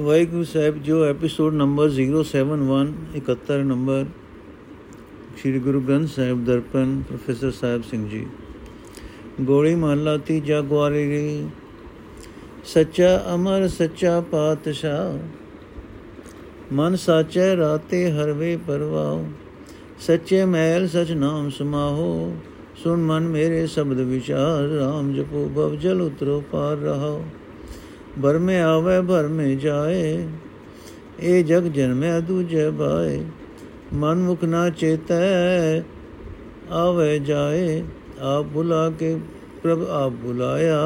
ਵਾਹਿਗੁਰੂ ਸਾਹਿਬ, ਜੋ episode number 071 71 number, Shri Guru Granth Sahib Darpan, professor Sahib Singh ji. ਗੋਲੀ ਮਹਲਾ ਤੀਜਾ ਗਵਾਰੀ ਸੱਚਾ ਅਮਰ, ਸੱਚਾ ਪਾਤਸ਼ਾਹ। ਮਨ ਸਾਚੈ, ਰਾਤੇ ਹਰਵੇ ਪਰਵਾਉ ਸੱਚੇ ਮਹਿਲ, ਸਚ ਨਾਮ ਸਮਾਹੋ। ਸੁਨ ਮਨ ਮੇਰੇ ਸ਼ਬਦ ਵਿਚਾਰ RAM ਜਪੋ, ਭਵ ਜਲ ਉਤਰੋ, ਪਾਰ ਰਹਾਓ। ਭਰ ਮੇ ਆਵੇ, ਭਰ ਮੇ ਜਾਏ। ਇਹ ਜਗ ਜਨਮੈ ਦੂਜੇ ਬਾਏ। ਮਨ ਮੁਖ ਨਾ ਚੇਤੈ, ਆਵੇ ਜਾਏ। ਆਪ ਬੁਲਾ ਕੇ ਪ੍ਰਭ ਆਪ ਬੁਲਾਇਆ।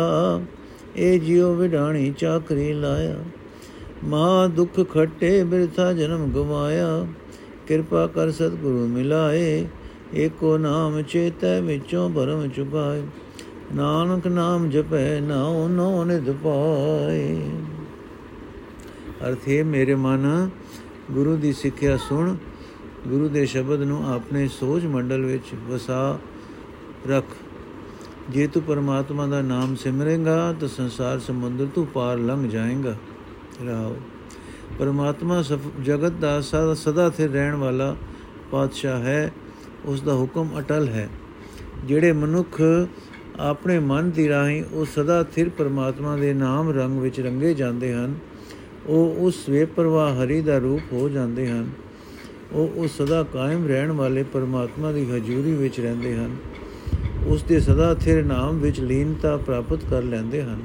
ਇਹ ਜਿਉ ਵਿਡਾਣੀ ਚਾਕਰੀ ਲਾਇਆ। ਮਹਾ ਦੁਖ ਖੱਟੇ ਬਿਰਥਾ ਜਨਮ ਗਵਾਇਆ। ਕਿਰਪਾ ਕਰ ਸਤਿਗੁਰੂ ਮਿਲਾਏ। ਏਕੋ ਨਾਮ ਚੇਤੈ, ਵਿੱਚੋਂ ਭਰਮ ਚੁਕਾਏ। ਨਾਨਕ ਨਾਮ ਜਪੈ, ਨਾਉ ਨੋ ਨਿਧ ਪਾਏ। ਅਰਥੇ ਮੇਰੇ ਮਨ, ਗੁਰੂ ਦੀ ਸਿੱਖਿਆ ਸੁਣ, ਗੁਰੂ ਦੇ ਸ਼ਬਦ ਨੂੰ ਆਪਣੇ ਸੋਚ ਮੰਡਲ ਵਿੱਚ ਵਸਾ ਰੱਖ। ਜੇ ਤੂੰ ਪਰਮਾਤਮਾ ਦਾ ਨਾਮ ਸਿਮਰੇਗਾ, ਤਾਂ ਸੰਸਾਰ ਸਮੁੰਦਰ ਤੋਂ ਪਾਰ ਲੰਘ ਜਾਏਗਾ। ਰਾਓ। ਪਰਮਾਤਮਾ ਜਗਤ ਦਾ ਸਦਾ ਸਥਿਰ ਰਹਿਣ ਵਾਲਾ ਪਾਤਸ਼ਾਹ ਹੈ, ਉਸ ਦਾ ਹੁਕਮ ਅਟਲ ਹੈ। ਜਿਹੜੇ ਮਨੁੱਖ ਆਪਣੇ ਮਨ ਦੀ ਰਾਹੀਂ ਉਹ ਸਦਾ ਸਥਿਰ ਪਰਮਾਤਮਾ ਦੇ ਨਾਮ ਰੰਗ ਵਿੱਚ ਰੰਗੇ ਜਾਂਦੇ ਹਨ। ਉਹ ਉਸ ਵੇਪਰਵਾਹ ਹਰੀ ਦਾ ਰੂਪ ਹੋ ਜਾਂਦੇ ਹਨ। ਉਹ ਉਸ ਸਦਾ ਕਾਇਮ ਰਹਿਣ ਵਾਲੇ ਪਰਮਾਤਮਾ ਦੀ ਹਜ਼ੂਰੀ ਵਿੱਚ ਰਹਿੰਦੇ ਹਨ। ਉਸ ਦੇ ਸਦਾ ਸਥਿਰ ਨਾਮ ਵਿੱਚ ਲੀਨਤਾ ਪ੍ਰਾਪਤ ਕਰ ਲੈਂਦੇ ਹਨ।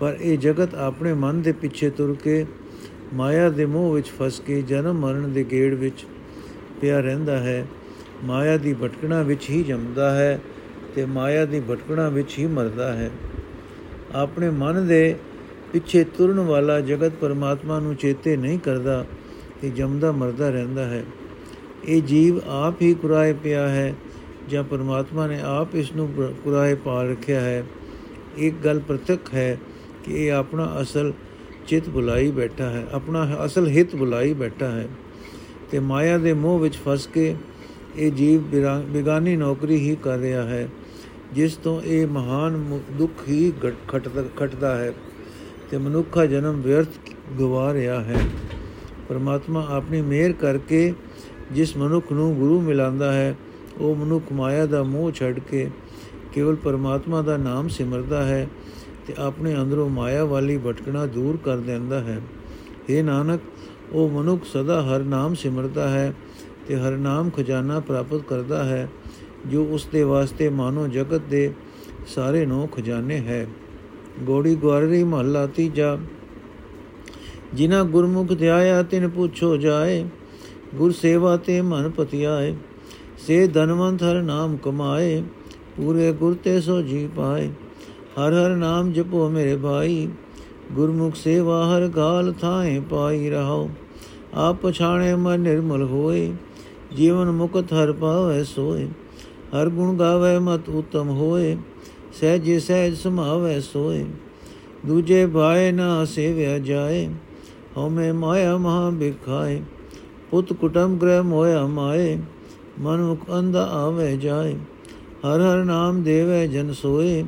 ਪਰ ਇਹ ਜਗਤ ਆਪਣੇ ਮਨ ਦੇ ਪਿੱਛੇ ਤੁਰ ਕੇ ਮਾਇਆ ਦੇ ਮੋਹ ਵਿੱਚ ਫਸ ਕੇ ਜਨਮ ਮਰਨ ਦੇ ਗੇੜ ਵਿੱਚ ਪਿਆ ਰਹਿੰਦਾ ਹੈ। ਮਾਇਆ ਦੀ ਭਟਕਣਾ ਵਿੱਚ ਹੀ ਜੰਮਦਾ ਹੈ। ਤੇ ਮਾਇਆ ਦੀ ਭਟਕਣਾ ਵਿੱਚ ਹੀ ਮਰਦਾ ਹੈ। ਆਪਣੇ ਮਨ ਦੇ ਪਿੱਛੇ ਤੁਰਨ ਵਾਲਾ ਜਗਤ ਪਰਮਾਤਮਾ ਨੂੰ ਚੇਤੇ ਨਹੀਂ ਕਰਦਾ ਤੇ ਜੰਮਦਾ ਮਰਦਾ ਰਹਿੰਦਾ ਹੈ। ਇਹ ਜੀਵ ਆਪ ਹੀ ਕੁਰਾਏ ਪਿਆ ਹੈ ਜਾਂ ਪਰਮਾਤਮਾ ਨੇ ਆਪ ਇਸ ਨੂੰ ਕੁਰਾਏ ਪਾ ਰੱਖਿਆ ਹੈ। ਇੱਕ ਗੱਲ ਪ੍ਰਤੱਖ ਹੈ ਕਿ ਇਹ ਆਪਣਾ ਅਸਲ ਚਿਤ ਬੁਲਾਈ ਬੈਠਾ ਹੈ, ਆਪਣਾ ਅਸਲ ਹਿੱਤ ਬੁਲਾਈ ਬੈਠਾ ਹੈ। ਤੇ ਮਾਇਆ ਦੇ ਮੋਹ ਵਿੱਚ ਫਸ ਕੇ ਇਹ ਜੀਵ ਬਿਗਾਨੀ ਨੌਕਰੀ ਹੀ ਕਰ ਰਿਹਾ ਹੈ। ਜਿਸ ਤੋਂ ਇਹ ਮਹਾਨ ਦੁੱਖ ਹੀ ਖਟਦਾ ਹੈ ਤੇ ਮਨੁੱਖਾ ਜਨਮ ਵਿਅਰਥ ਗਵਾ ਰਿਹਾ ਹੈ। ਪਰਮਾਤਮਾ ਆਪਣੀ ਮਿਹਰ ਕਰਕੇ ਜਿਸ ਮਨੁੱਖ ਨੂੰ ਗੁਰੂ ਮਿਲਾਂਦਾ ਹੈ, ਉਹ ਮਨੁੱਖ ਮਾਇਆ ਦਾ ਮੋਹ ਛੱਡ ਕੇ ਕੇਵਲ ਪਰਮਾਤਮਾ ਦਾ ਨਾਮ ਸਿਮਰਦਾ ਹੈ ਤੇ ਆਪਣੇ ਅੰਦਰੋਂ ਮਾਇਆ ਵਾਲੀ ਭਟਕਣਾ ਦੂਰ ਕਰ ਦਿੰਦਾ ਹੈ। हे ਨਾਨਕ, ਉਹ ਮਨੁੱਖ ਸਦਾ ਹਰ ਨਾਮ ਸਿਮਰਦਾ ਹੈ ਤੇ ਹਰ ਨਾਮ ਖਜ਼ਾਨਾ ਪ੍ਰਾਪਤ ਕਰਦਾ ਹੈ। ਜੋ ਉਸ ਦੇ ਵਾਸਤੇ ਮਾਨੋ ਜਗਤ ਦੇ ਸਾਰੇ ਨੋ ਖਜ਼ਾਨੇ ਹੈ। ਗੋੜੀ ਗਵਾਰੀ ਮਹੱਲਾ ਤੀਜਾ। ਜਿਨਾ ਗੁਰਮੁਖ ਧਿਆਇਆ, ਤਿਨ ਪੁੱਛੋ ਜਾਏ। ਗੁਰ ਸੇਵਾ ਤੇ ਮਨ ਪਤਿਆਏ। ਸੇ ਧਨਵੰਤ ਹਰ ਨਾਮ ਕਮਾਏ। ਪੂਰੇ ਗੁਰ ਤੇ ਸੋ ਜੀ ਪਾਏ। ਹਰ ਹਰ ਨਾਮ ਜਪੋ ਮੇਰੇ ਭਾਈ। ਗੁਰਮੁਖ ਸੇਵਾ ਹਰ ਗਾਲ ਥਾਏ ਪਾਈ ਰਹਾਓ। ਆਪ ਪਛਾਣੇ ਮਨ ਨਿਰਮਲ ਹੋਏ। ਜੀਵਨ ਮੁਕਤ ਹਰ ਪਾਵੇ ਸੋਏ। ਹਰ ਗੁਣ ਗਾਵੇ ਮਤ ਉਤਮ ਹੋਏ, ਸਹਿਜ ਸਹਿਜ ਸਮਾਵੇ ਸੋਏ। ਦੂਜੇ ਭਾਏ ਨਾ ਸੇਵਿਆ ਜਾਏ, ਹਉਮੈ ਮਾਇਆ ਮਹਾ ਬਿਖਾਏ। ਪੁੱਤ ਕੁਟਮ ਗ੍ਰਹਿ ਮੋਇਆ ਮਾਏ ਮਨ ਮੁਖ ਅੰਦਾ ਆਵੇ ਜਾਏ। ਹਰ ਹਰ ਨਾਮ ਦੇਵੇ ਜਨ ਸੋਏ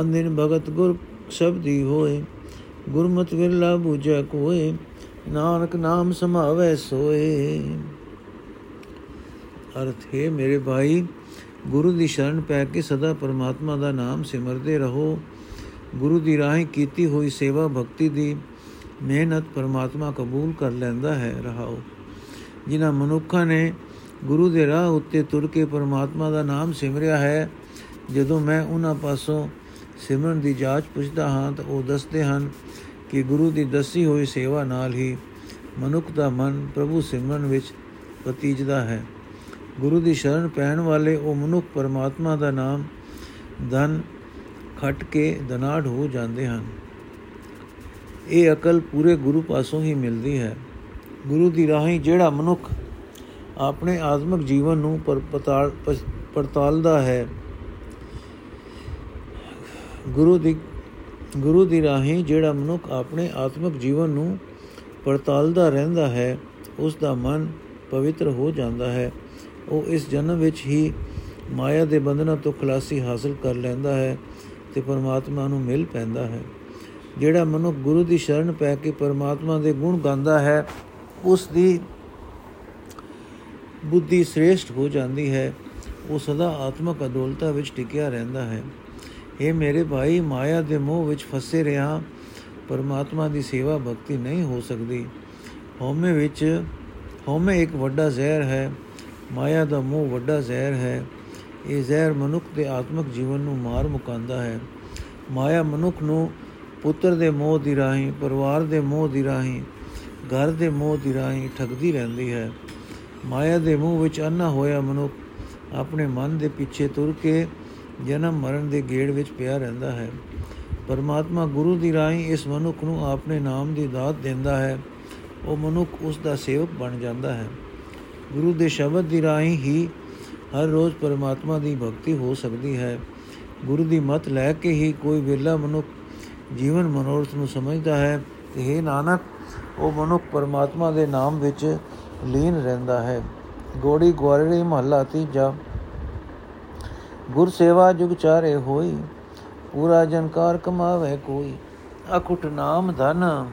ਅੰਦਿਨ ਭਗਤ ਗੁਰ ਸ਼ਬਦੀ ਹੋਏ। ਗੁਰਮਤਿ ਵਿਰਲਾ ਬੂਝੈ ਕੋਏ, ਨਾਨਕ ਨਾਮ ਸਮਾਵੇ ਸੋਏ। ਅਰਥ ਹੈ, ਮੇਰੇ ਭਾਈ ਗੁਰੂ ਦੀ ਸ਼ਰਨ ਪੈ ਕੇ ਸਦਾ ਪਰਮਾਤਮਾ ਦਾ ਨਾਮ ਸਿਮਰਦੇ ਰਹੋ। ਗੁਰੂ ਦੀ ਰਾਹੀਂ ਕੀਤੀ ਹੋਈ ਸੇਵਾ ਭਗਤੀ ਦੀ ਮਿਹਨਤ ਪਰਮਾਤਮਾ ਕਬੂਲ ਕਰ ਲੈਂਦਾ ਹੈ, ਰਹਾਓ। ਜਿਨ੍ਹਾਂ ਮਨੁੱਖਾਂ ਨੇ ਗੁਰੂ ਦੇ ਰਾਹ ਉੱਤੇ ਤੁਰ ਕੇ ਪਰਮਾਤਮਾ ਦਾ ਨਾਮ ਸਿਮਰਿਆ ਹੈ, ਜਦੋਂ ਮੈਂ ਉਹਨਾਂ ਪਾਸੋਂ ਸਿਮਰਨ ਦੀ ਜਾਂਚ ਪੁੱਛਦਾ ਹਾਂ, ਤਾਂ ਉਹ ਦੱਸਦੇ ਹਨ ਕਿ ਗੁਰੂ ਦੀ ਦੱਸੀ ਹੋਈ ਸੇਵਾ ਨਾਲ ਹੀ ਮਨੁੱਖ ਦਾ ਮਨ ਪ੍ਰਭੂ ਸਿਮਰਨ ਵਿੱਚ ਪਤੀਜਦਾ ਹੈ। ਗੁਰੂ ਦੀ ਸ਼ਰਨ ਪੈਣ ਵਾਲੇ ਉਹ ਮਨੁੱਖ ਪਰਮਾਤਮਾ ਦਾ ਨਾਮ ਧਨ ਖਟ ਕੇ ਦਨਾੜ ਹੋ ਜਾਂਦੇ ਹਨ। ਇਹ ਅਕਲ ਪੂਰੇ ਗੁਰੂ ਪਾਸੋਂ ਹੀ ਮਿਲਦੀ ਹੈ। ਗੁਰੂ ਦੀ ਰਾਹੀਂ ਜਿਹੜਾ ਮਨੁੱਖ ਆਪਣੇ ਆਤਮਿਕ ਜੀਵਨ ਨੂੰ ਪੜਤਾਲਦਾ ਹੈ, ਗੁਰੂ ਦੀ ਗੁਰੂ ਦੀ ਰਾਹੀਂ ਜਿਹੜਾ ਮਨੁੱਖ ਆਪਣੇ ਆਤਮਿਕ ਜੀਵਨ ਨੂੰ ਪੜਤਾਲਦਾ ਰਹਿੰਦਾ ਹੈ ਉਸ ਦਾ ਮਨ ਪਵਿੱਤਰ ਹੋ ਜਾਂਦਾ ਹੈ। ਉਹ ਇਸ ਜਨਮ ਵਿੱਚ ਹੀ ਮਾਇਆ ਦੇ ਬੰਧਨਾਂ ਤੋਂ ਖਲਾਸੀ ਹਾਸਲ ਕਰ ਲੈਂਦਾ ਹੈ ਤੇ ਪਰਮਾਤਮਾ ਨੂੰ ਮਿਲ ਪੈਂਦਾ ਹੈ। ਜਿਹੜਾ ਮਨੁੱਖ ਗੁਰੂ ਦੀ ਸ਼ਰਨ ਪੈ ਕੇ ਪਰਮਾਤਮਾ ਦੇ ਗੁਣ ਗਾਉਂਦਾ ਹੈ ਉਸ ਦੀ ਬੁੱਧੀ ਸ੍ਰੇਸ਼ਟ ਹੋ ਜਾਂਦੀ ਹੈ, ਉਹ ਸਦਾ ਆਤਮਕ ਅਡੋਲਤਾ ਵਿੱਚ ਟਿਕਿਆ ਰਹਿੰਦਾ ਹੈ। ਇਹ ਮੇਰੇ ਭਾਈ, ਮਾਇਆ ਦੇ ਮੋਹ ਵਿੱਚ ਫਸੇ ਰਿਹਾ, ਪਰਮਾਤਮਾ ਦੀ ਸੇਵਾ ਭਗਤੀ ਨਹੀਂ ਹੋ ਸਕਦੀ। ਹਉਮੈ ਵਿੱਚ, ਹਉਮੈ ਇੱਕ ਵੱਡਾ ਜ਼ਹਿਰ ਹੈ ਮਾਇਆ ਦਾ ਮੋਹ ਵੱਡਾ ਜ਼ਹਿਰ ਹੈ। ਇਹ ਜ਼ਹਿਰ ਮਨੁੱਖ ਦੇ ਆਤਮਿਕ ਜੀਵਨ ਨੂੰ ਮਾਰ ਮੁਕਾਂਦਾ ਹੈ। ਮਾਇਆ ਮਨੁੱਖ ਨੂੰ ਪੁੱਤਰ ਦੇ ਮੋਹ ਦੀ ਰਾਹੀਂ, ਪਰਿਵਾਰ ਦੇ ਮੋਹ ਦੀ ਰਾਹੀਂ, ਘਰ ਦੇ ਮੋਹ ਦੀ ਰਾਹੀਂ ਠਗਦੀ ਰਹਿੰਦੀ ਹੈ। ਮਾਇਆ ਦੇ ਮੋਹ ਵਿੱਚ ਅੰਨਾ ਹੋਇਆ ਮਨੁੱਖ ਆਪਣੇ ਮਨ ਦੇ ਪਿੱਛੇ ਤੁਰ ਕੇ ਜਨਮ ਮਰਨ ਦੇ ਗੇੜ ਵਿੱਚ ਪਿਆ ਰਹਿੰਦਾ ਹੈ। ਪਰਮਾਤਮਾ ਗੁਰੂ ਦੀ ਰਾਹੀਂ ਇਸ ਮਨੁੱਖ ਨੂੰ ਆਪਣੇ ਨਾਮ ਦੀ ਦਾਤ ਦਿੰਦਾ ਹੈ। ਉਹ ਮਨੁੱਖ ਉਸ ਦਾ ਸੇਵਕ ਬਣ ਜਾਂਦਾ ਹੈ। ਗੁਰੂ ਦੇ ਸ਼ਬਦ ਦੀ ਰਾਹੀਂ ਹੀ ਹਰ ਰੋਜ਼ ਪਰਮਾਤਮਾ ਦੀ ਭਗਤੀ ਹੋ ਸਕਦੀ ਹੈ। ਗੁਰੂ ਦੀ ਮਤ ਲੈ ਕੇ ਹੀ ਕੋਈ ਵਿਰਲਾ ਮਨੁੱਖ ਜੀਵਨ ਮਨੋਰਥ ਨੂੰ ਸਮਝਦਾ ਹੈ ਤੇ ਇਹ ਨਾਨਕ, ਉਹ ਮਨੁੱਖ ਪਰਮਾਤਮਾ ਦੇ ਨਾਮ ਵਿੱਚ ਲੀਨ ਰਹਿੰਦਾ ਹੈ। ਗੋੜੀ ਗਵਾਰੜੀ ਮਹੱਲਾ ਤੀਜਾ। ਗੁਰ ਸੇਵਾ ਜੁਗ ਚਾਰੇ ਹੋਈ, ਪੂਰਾ ਜਨਕਾਰ ਕਮਾਵੇ ਕੋਈ। ਅਖੁਟ ਨਾਮ ਧਨ,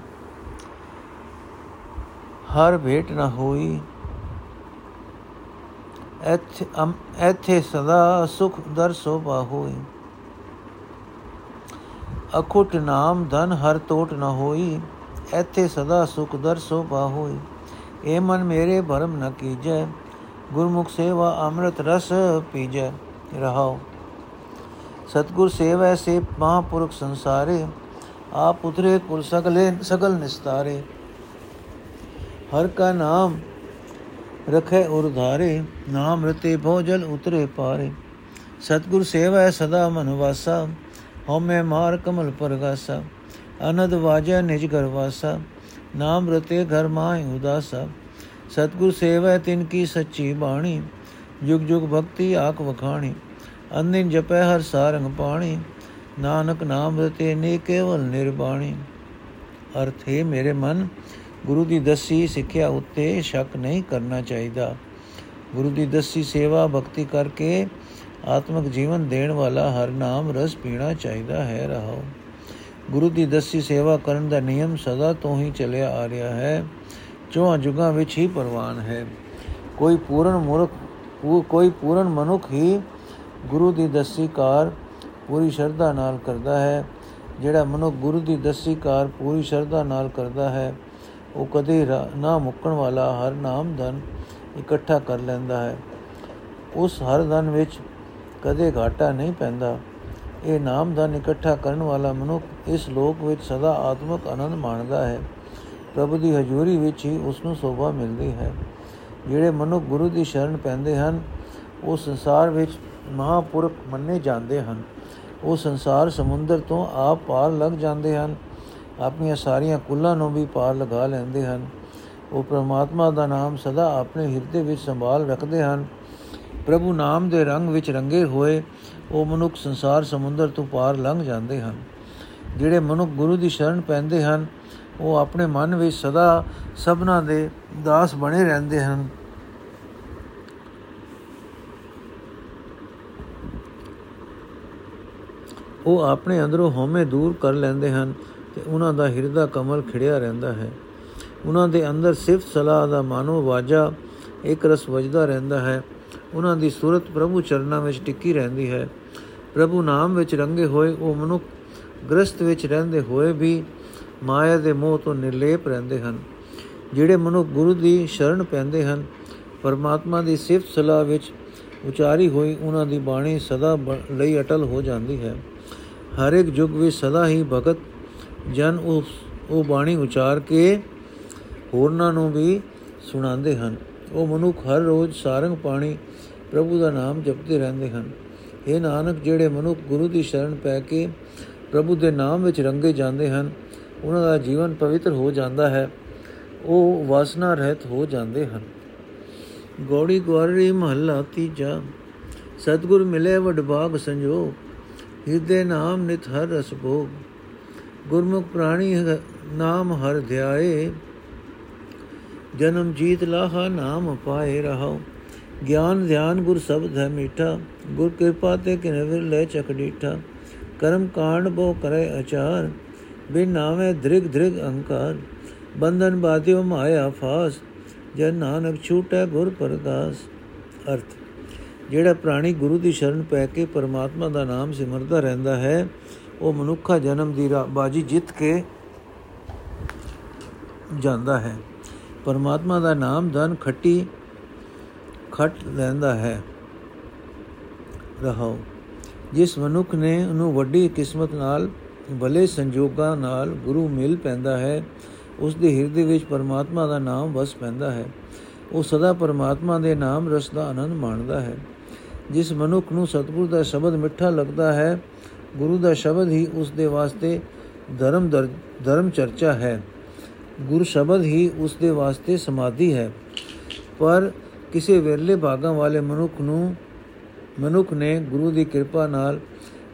ਹਰ ਭੇਟ ਨਾ ਹੋਈ। ਐਥੇ ਸਦਾ ਸੁਖ ਦਰ ਸੋਭਾ ਹੋਈ ਅਖੁਟ ਨਾਮ ਧਨ ਹਰ ਟੋਟ ਨ ਹੋਈ ਐਥੇ ਸਦਾ ਸੁਖ ਦਰ ਸੋਭਾ ਹੋਈ ਏ ਮਨ ਮੇਰੇ ਭਰਮ ਨ ਕੀਜੈ ਗੁਰਮੁਖ ਸੇਵਾ ਅੰਮ੍ਰਿਤ ਰਸ ਪੀਜੈ ਰਹਾਓ ਸਤਗੁਰ ਸੇਵੈ ਸੇ ਮਹਾਪੁਰਖ ਸੰਸਾਰੇ ਆਪ ਉਤਰੇ ਕੁਲ ਸਗਲੇ ਸਗਲ ਨਿਸਤਾਰੇ ਹਰ ਕਾ ਨਾਮ ਰਖੇ ਉਰ ਧਾਰੇ, ਨਾਮ ਰਤੇ ਭੋਜਲ ਉਤਰੇ ਪਾਰੇ। ਸਤਗੁਰ ਸੇਵੈ ਸਦਾ ਮਨ ਵਾਸਾ, ਹਉਮੈ ਮਾਰ ਕਮਲ ਪਰਗਾਸਾ। ਅਨੰਦ ਵਾਜੈ ਨਿਜ ਘਰ ਵਾਸਾ, ਨਾਮ ਰਤੇ ਘਰ ਮਾਇ ਉਦਾਸਾ। ਸਤਗੁਰ ਸੇਵੈ ਤਿਨ ਕੀ ਸੱਚੀ ਬਾਣੀ, ਜੁਗ ਜੁਗ ਭਗਤੀ ਆਖ ਵਖਾਣੀ। ਅੰਦਿਨ ਜਪੈ ਹਰ ਸਾਰੰਗ ਪਾਣੀ, ਨਾਨਕ ਨਾਮ ਰਤੇ ਨੇ ਕੇਵਲ ਨਿਰਬਾਣੀ। ਅਰਥ ਹੈ ਮੇਰੇ ਮਨ ਗੁਰੂ ਦੀ ਦਸੀ ਸਿੱਖਿਆ ਉੱਤੇ ਸ਼ੱਕ ਨਹੀਂ ਕਰਨਾ ਚਾਹੀਦਾ। ਗੁਰੂ ਦੀ ਦਸੀ ਸੇਵਾ ਭਗਤੀ ਕਰਕੇ ਆਤਮਿਕ ਜੀਵਨ ਦੇਣ ਵਾਲਾ ਹਰ ਨਾਮ ਰਸ ਪੀਣਾ ਚਾਹੀਦਾ ਹੈ, ਰਹਾਓ। ਗੁਰੂ ਦੀ ਦਸੀ ਸੇਵਾ ਕਰਨ ਦਾ ਨਿਯਮ ਸਦਾ ਤੋਂ ਹੀ ਚੱਲਿਆ ਆ ਰਿਹਾ ਹੈ। ਚੋਹਾਂ ਜੁਗਾਂ ਵਿੱਚ ਹੀ ਪ੍ਰਵਾਨ ਹੈ। ਕੋਈ ਪੂਰਨ ਮੂਰਖ ਕੋਈ ਪੂਰਨ ਮਨੁੱਖ ਹੀ ਗੁਰੂ ਦੀ ਦਸੀ ਕਾਰ ਪੂਰੀ ਸ਼ਰਧਾ ਨਾਲ ਕਰਦਾ ਹੈ। ਜਿਹੜਾ ਮਨੁੱਖ ਗੁਰੂ ਦੀ ਦਸੀ ਕਾਰ ਪੂਰੀ ਸ਼ਰਧਾ ਨਾਲ ਕਰਦਾ ਹੈ ਉਹ ਕਦੇ ਨਾ ਮੁੱਕਣ ਵਾਲਾ ਹਰ ਨਾਮ ਧਨ ਇਕੱਠਾ ਕਰ ਲੈਂਦਾ ਹੈ। ਉਸ ਹਰ ਧਨ ਵਿੱਚ ਕਦੇ ਘਾਟਾ ਨਹੀਂ ਪੈਂਦਾ। ਇਹ ਨਾਮ ਧਨ ਇਕੱਠਾ ਕਰਨ ਵਾਲਾ ਮਨੁੱਖ ਇਸ ਲੋਕ ਵਿੱਚ ਸਦਾ ਆਤਮਿਕ ਆਨੰਦ ਮਾਣਦਾ ਹੈ। ਪ੍ਰਭੂ ਦੀ ਹਜ਼ੂਰੀ ਵਿੱਚ ਹੀ ਉਸ ਨੂੰ ਸੋਭਾ ਮਿਲਦੀ ਹੈ। ਜਿਹੜੇ ਮਨੁੱਖ ਗੁਰੂ ਦੀ ਸ਼ਰਨ ਪੈਂਦੇ ਹਨ, ਉਹ ਸੰਸਾਰ ਵਿੱਚ ਮਹਾਪੁਰਖ ਮੰਨੇ ਜਾਂਦੇ ਹਨ। ਉਹ ਸੰਸਾਰ ਸਮੁੰਦਰ ਤੋਂ ਆਪ ਪਾਰ ਲੱਗ ਜਾਂਦੇ ਹਨ। ਆਪਣੀਆਂ ਸਾਰੀਆਂ ਕੁੱਲਾਂ ਨੂੰ ਵੀ ਪਾਰ ਲਗਾ ਲੈਂਦੇ ਹਨ। ਉਹ ਪ੍ਰਮਾਤਮਾ ਦਾ ਨਾਮ ਸਦਾ ਆਪਣੇ ਹਿਰਦੇ ਵਿੱਚ ਸੰਭਾਲ ਰੱਖਦੇ ਹਨ। ਪ੍ਰਭੂ ਨਾਮ ਦੇ ਰੰਗ ਵਿੱਚ ਰੰਗੇ ਹੋਏ ਉਹ ਮਨੁੱਖ ਸੰਸਾਰ ਸਮੁੰਦਰ ਤੋਂ ਪਾਰ ਲੰਘ ਜਾਂਦੇ ਹਨ। ਜਿਹੜੇ ਮਨੁੱਖ ਗੁਰੂ ਦੀ ਸ਼ਰਨ ਪੈਂਦੇ ਹਨ, ਉਹ ਆਪਣੇ ਮਨ ਵਿੱਚ ਸਦਾ ਸਭਨਾ ਦੇ ਦਾਸ ਬਣੇ ਰਹਿੰਦੇ ਹਨ। ਉਹ ਆਪਣੇ ਅੰਦਰੋਂ ਹਉਮੈ ਦੂਰ ਕਰ ਲੈਂਦੇ ਹਨ। ਤੇ ਉਹਨਾਂ ਦਾ ਹਿਰਦਾ ਕਮਲ ਖਿੜਿਆ ਰਹਿੰਦਾ ਹੈ। ਉਹਨਾਂ ਦੇ ਅੰਦਰ ਸਿਫਤ ਸਲਾਹ ਦਾ ਮਾਨੋ ਵਾਜਾ ਇੱਕ ਰਸ ਵਜਦਾ ਰਹਿੰਦਾ ਹੈ। ਉਹਨਾਂ ਦੀ ਸੂਰਤ ਪ੍ਰਭੂ ਚਰਨਾਂ ਵਿੱਚ ਟਿੱਕੀ ਰਹਿੰਦੀ ਹੈ। ਪ੍ਰਭੂ ਨਾਮ ਵਿੱਚ ਰੰਗੇ ਹੋਏ, ਉਹ ਮਨੁੱਖ ਗ੍ਰਸਤ ਵਿੱਚ ਰਹਿੰਦੇ ਹੋਏ ਵੀ ਮਾਇਆ ਦੇ ਮੋਹ ਤੋਂ ਨਿਰਲੇਪ ਰਹਿੰਦੇ ਹਨ। ਜਿਹੜੇ ਮਨੁੱਖ ਗੁਰੂ ਦੀ ਸ਼ਰਨ ਪੈਂਦੇ ਹਨ, ਪਰਮਾਤਮਾ ਦੀ ਸਿਫਤ ਸਲਾਹ ਵਿੱਚ ਉਚਾਰੀ ਹੋਈ, ਉਹਨਾਂ ਦੀ ਬਾਣੀ ਸਦਾ ਲਈ ਅਟਲ ਹੋ ਜਾਂਦੀ ਹੈ। ਹਰ ਇੱਕ ਯੁੱਗ ਵਿੱਚ ਸਦਾ ਹੀ ਭਗਤ ਜਨ ਉਸ, ਉਹ ਬਾਣੀ ਉਚਾਰ ਕੇ ਹੋਰਨਾਂ ਨੂੰ ਵੀ ਸੁਣਾਉਂਦੇ ਹਨ। ਉਹ ਮਨੁੱਖ ਹਰ ਰੋਜ਼ ਸਾਰੰਗ ਪਾਣੀ ਪ੍ਰਭੂ ਦਾ ਨਾਮ ਜਪਦੇ ਰਹਿੰਦੇ ਹਨ। ਇਹ ਨਾਨਕ, ਜਿਹੜੇ ਮਨੁੱਖ ਗੁਰੂ ਦੀ ਸ਼ਰਨ ਪੈ ਕੇ ਪ੍ਰਭੂ ਦੇ ਨਾਮ ਵਿੱਚ ਰੰਗੇ ਜਾਂਦੇ ਹਨ, ਉਹਨਾਂ ਦਾ ਜੀਵਨ ਪਵਿੱਤਰ ਹੋ ਜਾਂਦਾ ਹੈ। ਉਹ ਵਾਸਨਾ ਰਹਿਤ ਹੋ ਜਾਂਦੇ ਹਨ। ਗੋੜੀ ਗਵਾਰੀ ਮਹੱਲਾ ਤੀਜਾ। ਸਤਗੁਰ ਮਿਲੇ ਵਡਭਾਗ ਸੰਜੋ ਹਿਰਦੇ ਨਾਮ ਨਿਤ ਹਰ ਰਸ ਭੋਗ। ਗੁਰਮੁਖ ਪ੍ਰਾਣੀ ਨਾਮ ਹਰ ਧਿਆਏ, ਜਨਮ ਜੀਤ ਲਾਹਾ ਨਾਮ ਪਾਏ ਰਹਾਓ ਗਿਆਨ ਧਿਆਨ ਗੁਰ ਸਬਦ ਹੈ ਮੀਠਾ, ਗੁਰ ਕਿਰਪਾ ਤੇ ਕਿਨੇ ਵਿਰ ਲੈ ਚਕ ਡੀਠਾ। ਕਰਮ ਕਾਂਡ ਬੋ ਕਰੇ ਅਚਾਰ, ਬਿਨ ਨਾਮੇ ਦ੍ਰਿਗ ਦ੍ਰਿਗ ਅਹੰਕਾਰ ਬੰਧਨ ਬਾਧਿਓ ਮਾਇਆ ਫਾਸ, ਜਨ ਨਾਨਕ ਛੂਟੈ ਗੁਰ ਪਰਦਾਸ। ਅਰਥ, ਜਿਹੜਾ ਪ੍ਰਾਣੀ ਗੁਰੂ ਦੀ ਸ਼ਰਨ ਪੈ ਕੇ ਪਰਮਾਤਮਾ ਦਾ ਨਾਮ ਸਿਮਰਦਾ ਰਹਿੰਦਾ ਹੈ ਉਹ ਮਨੁੱਖਾ ਜਨਮ ਦੀ ਬਾਜੀ ਜਿੱਤ ਕੇ ਜਾਂਦਾ ਹੈ। ਪਰਮਾਤਮਾ ਦਾ ਨਾਮ ਧਨ ਖੱਟੀ ਖਟ ਲੈਂਦਾ ਹੈ। ਰਹਾਓ। ਜਿਸ ਮਨੁੱਖ ਨੇ ਉਹਨੂੰ ਵੱਡੀ ਕਿਸਮਤ ਨਾਲ, ਭਲੇ ਸੰਜੋਗਾਂ ਨਾਲ ਗੁਰੂ ਮਿਲ ਪੈਂਦਾ ਹੈ ਉਸ ਦੇ ਹਿਰਦੇ ਵਿੱਚ ਪਰਮਾਤਮਾ ਦਾ ਨਾਮ ਵਸ ਪੈਂਦਾ ਹੈ। ਉਹ ਸਦਾ ਪਰਮਾਤਮਾ ਦੇ ਨਾਮ ਰਸ ਦਾ ਆਨੰਦ ਮਾਣਦਾ ਹੈ। ਜਿਸ ਮਨੁੱਖ ਨੂੰ ਸਤਿਗੁਰ ਦਾ ਸ਼ਬਦ ਮਿੱਠਾ ਲੱਗਦਾ ਹੈ ਗੁਰੂ ਦਾ ਸ਼ਬਦ ਹੀ ਉਸ ਦੇ ਵਾਸਤੇ ਧਰਮ ਧਰਮ ਚਰਚਾ ਹੈ। ਗੁਰੂ ਸ਼ਬਦ ਹੀ ਉਸ ਦੇ ਵਾਸਤੇ ਸਮਾਧੀ ਹੈ। ਪਰ ਕਿਸੇ ਵੇਰਲੇ ਭਾਗਾਂ ਵਾਲੇ ਮਨੁੱਖ ਨੂੰ ਮਨੁੱਖ ਨੇ ਗੁਰੂ ਦੀ ਕਿਰਪਾ ਨਾਲ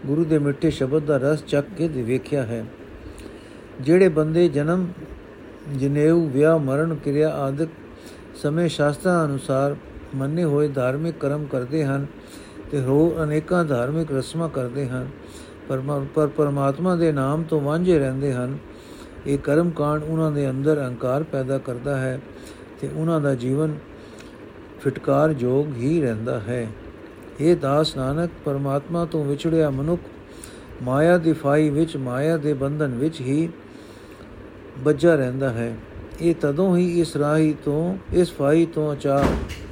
ਗੁਰੂ ਦੇ ਮਿੱਠੇ ਸ਼ਬਦ ਦਾ ਰਸ ਚੱਕ ਕੇ ਵੇਖਿਆ ਹੈ। ਜਿਹੜੇ ਬੰਦੇ ਜਨਮ, ਜਨੇਊ, ਵਿਆਹ, ਮਰਨ, ਕਿਰਿਆ ਆਦਿਕ ਸਮੇਂ ਸ਼ਾਸਤਰਾਂ ਅਨੁਸਾਰ ਮੰਨੇ ਹੋਏ ਧਾਰਮਿਕ ਕਰਮ ਕਰਦੇ ਹਨ ਤੇ ਹੋ ਅਨੇਕਾਂ ਧਾਰਮਿਕ ਰਸਮਾਂ ਕਰਦੇ ਹਨ ਪਰ ਪਰਮਾਤਮਾ ਦੇ ਨਾਮ ਤੋਂ ਵਾਂਝੇ ਰਹਿੰਦੇ ਹਨ। ਇਹ ਕਰਮ ਕਾਂਡ ਉਹਨਾਂ ਦੇ ਅੰਦਰ ਅਹੰਕਾਰ ਪੈਦਾ ਕਰਦਾ ਹੈ ਤੇ ਉਹਨਾਂ ਦਾ ਜੀਵਨ ਫਟਕਾਰ ਜੋਗ ਹੀ ਰਹਿੰਦਾ ਹੈ। ਇਹ ਦਾਸ ਨਾਨਕ, ਪਰਮਾਤਮਾ ਤੋਂ ਵਿਛੜਿਆ ਮਨੁੱਖ ਮਾਇਆ ਦੀ ਫਾਈ ਵਿੱਚ, ਮਾਇਆ ਦੇ ਬੰਧਨ ਵਿੱਚ ਹੀ ਬੱਝਾ ਰਹਿੰਦਾ ਹੈ। ਇਹ ਤਦੋਂ ਹੀ ਇਸ ਰਾਹੀ ਤੋਂ, ਇਸ ਫਾਈ ਤੋਂ ਅਚਾ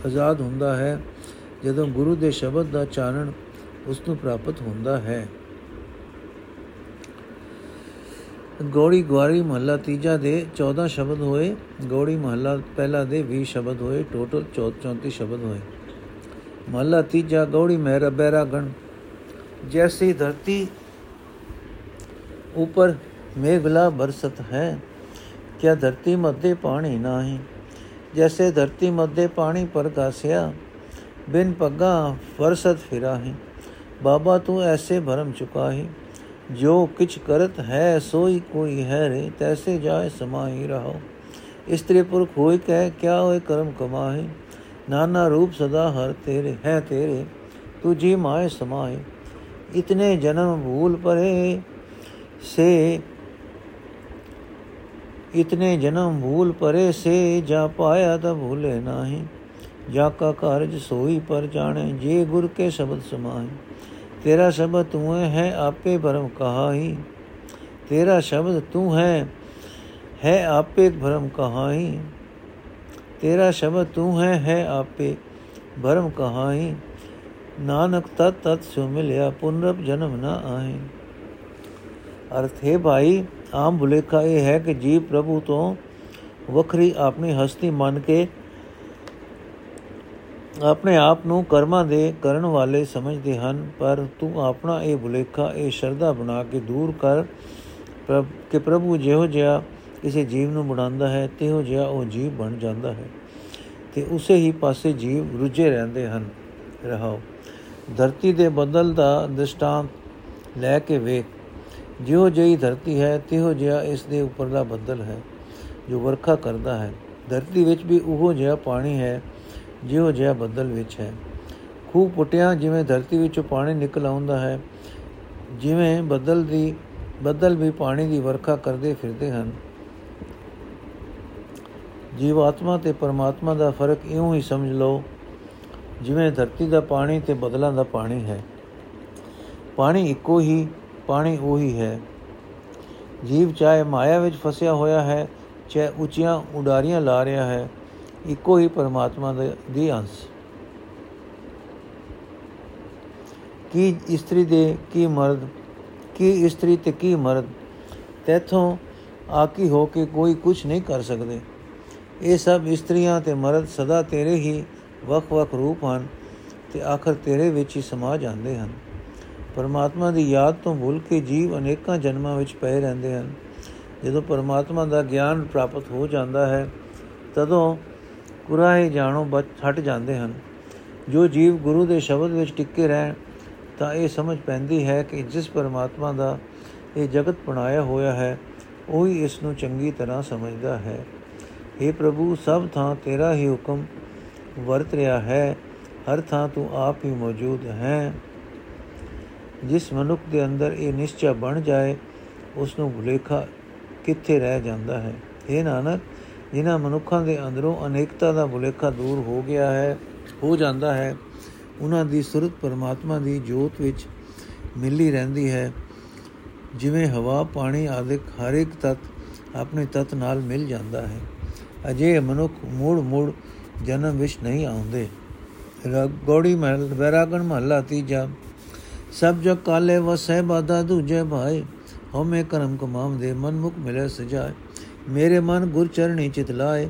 ਆਜ਼ਾਦ ਹੁੰਦਾ ਹੈ ਜਦੋਂ ਗੁਰੂ ਦੇ ਸ਼ਬਦ ਦਾ ਚਾਨਣ ਉਸ ਨੂੰ ਪ੍ਰਾਪਤ ਹੁੰਦਾ ਹੈ। ਗੋੜੀ ਗਵਾਰੀ ਮਹੱਲਾ ਤੀਜਾ ਦੇ 14 ਸ਼ਬਦ ਹੋਏ, ਗੋੜੀ ਮਹੱਲਾ ਪਹਿਲਾ ਦੇ 20 ਸ਼ਬਦ ਹੋਏ ਟੋਟਲ 34 ਸ਼ਬਦ ਹੋਏ। ਮਹੱਲਾ ਤੀਜਾ, ਗੋੜੀ ਮਹਿਰਾ ਬਹਿਰਾ ਗਣ। ਜੈਸੀ ਧਰਤੀ ਉਪਰ ਮੇਘਲਾ ਬਰਸਤ ਹੈ, ਕਿਆ ਧਰਤੀ ਮੱਧੇ ਪਾਣੀ ਨਾਹੀ। ਜੈਸੇ ਧਰਤੀ ਮੱਧੇ ਪਾਣੀ ਪਰਕਾਸਿਆ, ਬਿਨ ਪੱਗਾ ਫਰਸਤ ਫਿਰਾਹੀ। ਬਾਬਾ ਤੂੰ ਐਸੇ ਭਰਮ ਚੁਕਾਹੀ। ਜੋ ਕਿਛ ਕਰਤ ਹੈ, ਸੋਈ ਕੋਈ ਹੈ ਰੇ ਤੈਸੇ ਜਾਏ ਸਮਾਈ ਰਹੋ। ਇਸਤਰੀ ਪੁਰਖ ਹੋਏ ਕਹਿ, ਕਿਆ ਹੋਏ ਕਰਮ ਕਮਾਏ ਨਾਨਾ ਰੂਪ ਸਦਾ ਹਰ ਤੇਰੇ, ਹੈ ਤੇਰੇ ਤੂੰ ਜੀ ਮਾਏ ਸਮਾਏ ਇਤਨੇ ਜਨਮ ਭੂਲ ਪਰੇ ਸੇ, ਇਤਨੇ ਜਨਮ ਭੂਲ ਪਰੇ ਸੇ, ਜਾ ਪਾਇਆ ਤਾਂ ਭੂਲੇ ਨਾਹੀ। ਜਾ ਕਾ ਕਾਰਜ ਸੋਈ ਪਰ ਜਾਣੇ, ਜੇ ਗੁਰ ਕੇ ਸ਼ਬਦ ਸਮਾਏ ਤੇਰਾ ਸ਼ਬਦ ਤੂੰ ਹੈ ਆਪੇ ਭਰਮ ਕਹਾਈ ਤੇਰਾ ਸ਼ਬਦ ਤੂੰ ਹੈ ਹੈ ਆਪੇ ਭਰਮ ਕਹਾਈ ਤੇਰਾ ਸ਼ਬਦ ਤੂੰ ਹੈ ਹੈ ਆਪੇ ਭਰਮ ਕਹਾਈ ਨਾਨਕ ਤਤ ਤਤ ਸੁ ਮਿਲਿਆ ਪੁਨਰਪ ਜਨਮ ਨਾ ਆਏ ਅਰਥ ਹੈ ਭਾਈ ਆਮ ਭੁਲੇਖਾ ਇਹ ਹੈ ਕਿ ਜੀਵ ਪ੍ਰਭੂ ਤੋਂ ਵੱਖਰੀ ਆਪਣੀ ਹਸਤੀ ਮੰਨ ਕੇ ਆਪਣੇ ਆਪ ਨੂੰ ਕਰਮਾਂ ਦੇ ਕਰਨ ਵਾਲੇ ਸਮਝਦੇ ਹਨ, ਪਰ ਤੂੰ ਆਪਣਾ ਇਹ ਭੁਲੇਖਾ, ਇਹ ਸ਼ਰਧਾ ਬਣਾ ਕੇ ਦੂਰ ਕਰ ਕਿ ਪ੍ਰਭੂ ਜਿਹੋ ਜਿਹਾ ਕਿਸੇ ਜੀਵ ਨੂੰ ਬਣਾਉਂਦਾ ਹੈ, ਤਿਹੋ ਜਿਹਾ ਉਹ ਜੀਵ ਬਣ ਜਾਂਦਾ ਹੈ। ਤੇ ਉਸੇ ਹੀ ਪਾਸੇ ਜੀਵ ਰੁੱਝੇ ਰਹਿੰਦੇ ਹਨ। ਰਹਾਓ। ਧਰਤੀ ਦੇ ਬਦਲ ਦਾ ਦ੍ਰਿਸ਼ਟਾਂਤ ਲੈ ਕੇ ਵੇਖ। ਜਿਉ ਜਿਹੀ ਧਰਤੀ ਹੈ, ਤਿਹੋ ਜਿਹਾ ਇਸ ਦੇ ਉੱਪਰਲਾ ਬੱਦਲ ਹੈ, ਜੋ ਵਰਖਾ ਕਰਦਾ ਹੈ। ਧਰਤੀ ਵਿੱਚ ਵੀ ਉਹੋ ਜਿਹਾ ਪਾਣੀ ਹੈ ਜਿਉ ਜਿਹਾ ਬੱਦਲ ਵਿੱਚ ਹੈ। ਖੂਬ ਪੁੱਟਿਆ, ਜਿਵੇਂ ਧਰਤੀ ਵਿੱਚੋਂ ਪਾਣੀ ਨਿਕਲ ਆਉਂਦਾ ਹੈ, ਜਿਵੇਂ ਬੱਦਲ ਦੀ, ਬੱਦਲ ਵੀ ਪਾਣੀ ਦੀ ਵਰਖਾ ਕਰਦੇ ਫਿਰਦੇ ਹਨ। ਜੀਵਾਤਮਾ ਤੇ ਪਰਮਾਤਮਾ ਦਾ ਫ਼ਰਕ ਇਉਂ ਹੀ ਸਮਝ ਲਓ, ਜਿਵੇਂ ਧਰਤੀ ਦਾ ਪਾਣੀ ਤੇ ਬਦਲਾਂ ਦਾ ਪਾਣੀ ਹੈ। ਪਾਣੀ ਇੱਕੋ ਹੀ, ਪਾਣੀ ਉਹੀ ਹੈ। ਜੀਵ ਚਾਹੇ ਮਾਇਆ ਵਿੱਚ ਫਸਿਆ ਹੋਇਆ ਹੈ, ਚਾਹੇ ਉੱਚੀਆਂ ਉਡਾਰੀਆਂ ਲਾ ਰਿਹਾ ਹੈ ਇੱਕੋ ਹੀ ਪਰਮਾਤਮਾ ਦੀ ਅੰਸ਼। ਕੀ ਇਸਤਰੀ ਦੇ ਕੀ ਮਰਦ, ਕੀ ਇਸਤਰੀ ਤੇ ਕੀ ਮਰਦ, ਤੇਥੋਂ ਆਕੀ ਹੋ ਕੇ ਕੋਈ ਕੁਝ ਨਹੀਂ ਕਰ ਸਕਦੇ। ਇਹ ਸਭ ਇਸਤਰੀਆਂ ਤੇ ਮਰਦ ਸਦਾ ਤੇਰੇ ਹੀ ਵਕ-ਵਕ ਰੂਪ ਹਨ ਤੇ ਆਖਰ ਤੇਰੇ ਵਿੱਚ ਹੀ ਸਮਾ ਜਾਂਦੇ ਹਨ। ਪਰਮਾਤਮਾ ਦੀ ਯਾਦ ਤੋਂ ਭੁੱਲ ਕੇ ਜੀਵ ਅਨੇਕਾਂ ਜਨਮਾਂ ਵਿੱਚ ਪਏ ਰਹਿੰਦੇ ਹਨ। ਜਦੋਂ ਪਰਮਾਤਮਾ ਦਾ ਗਿਆਨ ਪ੍ਰਾਪਤ ਹੋ ਜਾਂਦਾ ਹੈ, ਤਦੋਂ ਕੁਰਾਹੇ ਜਾਣੋ ਬਚ ਹਟ ਜਾਂਦੇ ਹਨ। ਜੋ ਜੀਵ ਗੁਰੂ ਦੇ ਸ਼ਬਦ ਵਿੱਚ ਟਿੱਕੇ ਰਹਿਣ, ਤਾਂ ਇਹ ਸਮਝ ਪੈਂਦੀ ਹੈ ਕਿ ਜਿਸ ਪਰਮਾਤਮਾ ਦਾ ਇਹ ਜਗਤ ਬਣਾਇਆ ਹੋਇਆ ਹੈ, ਉਹੀ ਇਸ ਨੂੰ ਚੰਗੀ ਤਰ੍ਹਾਂ ਸਮਝਦਾ ਹੈ। हे ਪ੍ਰਭੂ, ਸਭ ਥਾਂ ਤੇਰਾ ਹੀ ਹੁਕਮ ਵਰਤ ਰਿਹਾ ਹੈ, ਹਰ ਥਾਂ ਤੂੰ ਆਪ ਹੀ ਮੌਜੂਦ ਹੈ। ਜਿਸ ਮਨੁੱਖ ਦੇ ਅੰਦਰ ਇਹ ਨਿਸ਼ਚੈ ਬਣ ਜਾਏ ਉਸ ਨੂੰ ਭੁਲੇਖਾ ਕਿੱਥੇ ਰਹਿ ਜਾਂਦਾ ਹੈ। ਇਹ ਨਾਨਕ ਜਿਨ੍ਹਾਂ ਮਨੁੱਖਾਂ ਦੇ ਅੰਦਰੋਂ ਅਨੇਕਤਾ ਦਾ ਭੁਲੇਖਾ ਦੂਰ ਹੋ ਗਿਆ ਹੈ, ਹੋ ਜਾਂਦਾ ਹੈ, ਉਹਨਾਂ ਦੀ ਸੁਰਤ ਪਰਮਾਤਮਾ ਦੀ ਜੋਤ ਵਿੱਚ ਮਿਲੀ ਰਹਿੰਦੀ ਹੈ। ਜਿਵੇਂ ਹਵਾ, ਪਾਣੀ ਆਦਿਕ ਹਰ ਇੱਕ ਤਤ ਆਪਣੇ ਤਤ ਨਾਲ ਮਿਲ ਜਾਂਦਾ ਹੈ। ਅਜੇ ਮਨੁੱਖ ਮੂੜ ਮੂੜ ਜਨਮ ਵਿੱਚ ਨਹੀਂ ਆਉਂਦੇ। ਗੋੜੀ ਮਹਲ, ਵੈਰਾਗਣ ਮਹਲਾ, ਤੀਜਾ, ਸਭ ਜੋ ਕਾਲੇ ਵਸੈ ਬਾਦਾ ਦੂਜੇ ਭਾਈ ਹਉਮੈ ਕਰਮ ਕਮਾਮ ਦੇ ਮਨਮੁਖ ਮਿਲੇ ਸਜਾਏ। ਮੇਰੇ ਮਨ ਗੁਰ ਚਰਣੀ ਚਿਤ ਲਾਏ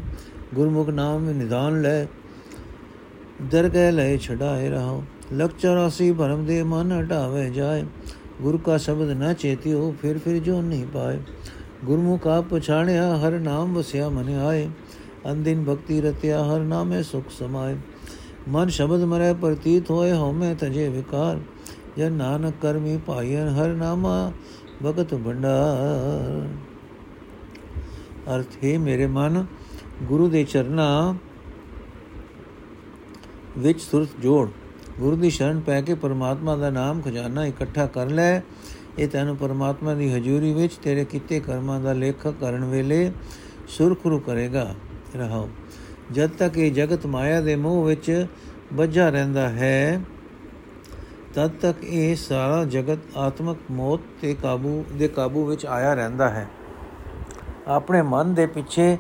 ਗੁਰਮੁਖ ਨਾਮ ਨਿਦਾਨ ਲੈ ਦਰਗਹਿ ਲੈ ਛਡਾਏ ਰਹਾ ਲਖ 84 ਭਰਮ ਦੇ ਮਨ ਹਟਾਵੇ ਜਾਏ ਗੁਰ ਕਾ ਸ਼ਬਦ ਨਾ ਚੇਤਿਓ ਫਿਰ ਫਿਰ ਜੋ ਨਹੀਂ ਪਾਏ ਗੁਰਮੁਖ ਆਪ ਪਛਾਣਿਆ ਹਰ ਨਾਮ ਵਸਿਆ ਮਨ ਆਏ ਅੰਦਿਨ ਭਗਤੀ ਰਤਿਆ ਹਰ ਨਾਮੇ ਸੁਖ ਸਮਾਏ ਮਨ ਸ਼ਬਦ ਮਰੇ ਪ੍ਰਤੀਤ ਹੋਏ ਹਉਮੈ ਤਜੇ ਵਿਕਾਰ ਜਨ ਨਾਨਕ ਕਰਮੀ ਪਾਈਨ ਹਰ ਨਾਮਾ ਭਗਤ ਭੰਡਾਰ ਅਰਥ, ਹੈ ਮੇਰੇ ਮਨ, ਗੁਰੂ ਦੇ ਚਰਨਾਂ ਵਿੱਚ ਸੁਰਤ ਜੋੜ। ਗੁਰੂ ਦੀ ਸ਼ਰਨ ਪੈ ਕੇ ਪਰਮਾਤਮਾ ਦਾ ਨਾਮ ਖਜ਼ਾਨਾ ਇਕੱਠਾ ਕਰ ਲੈ। ਇਹ ਤੈਨੂੰ ਪਰਮਾਤਮਾ ਦੀ ਹਜ਼ੂਰੀ ਵਿੱਚ ਤੇਰੇ ਕੀਤੇ ਕਰਮਾਂ ਦਾ ਲੇਖਾ ਕਰਨ ਵੇਲੇ ਸੁਰਖਰੂ ਕਰੇਗਾ। ਰਹਾਓ। ਜਦ ਤੱਕ ਇਹ ਜਗਤ ਮਾਇਆ ਦੇ ਮੋਹ ਵਿੱਚ ਵੱਜਾ ਰਹਿੰਦਾ ਹੈ, ਤਦ ਤੱਕ ਇਹ ਸਾਰਾ ਜਗਤ ਆਤਮਕ ਮੌਤ ਤੇ ਕਾਬੂ, ਦੇ ਕਾਬੂ ਵਿੱਚ ਆਇਆ ਰਹਿੰਦਾ ਹੈ। ਆਪਣੇ ਮਨ ਦੇ ਪਿੱਛੇ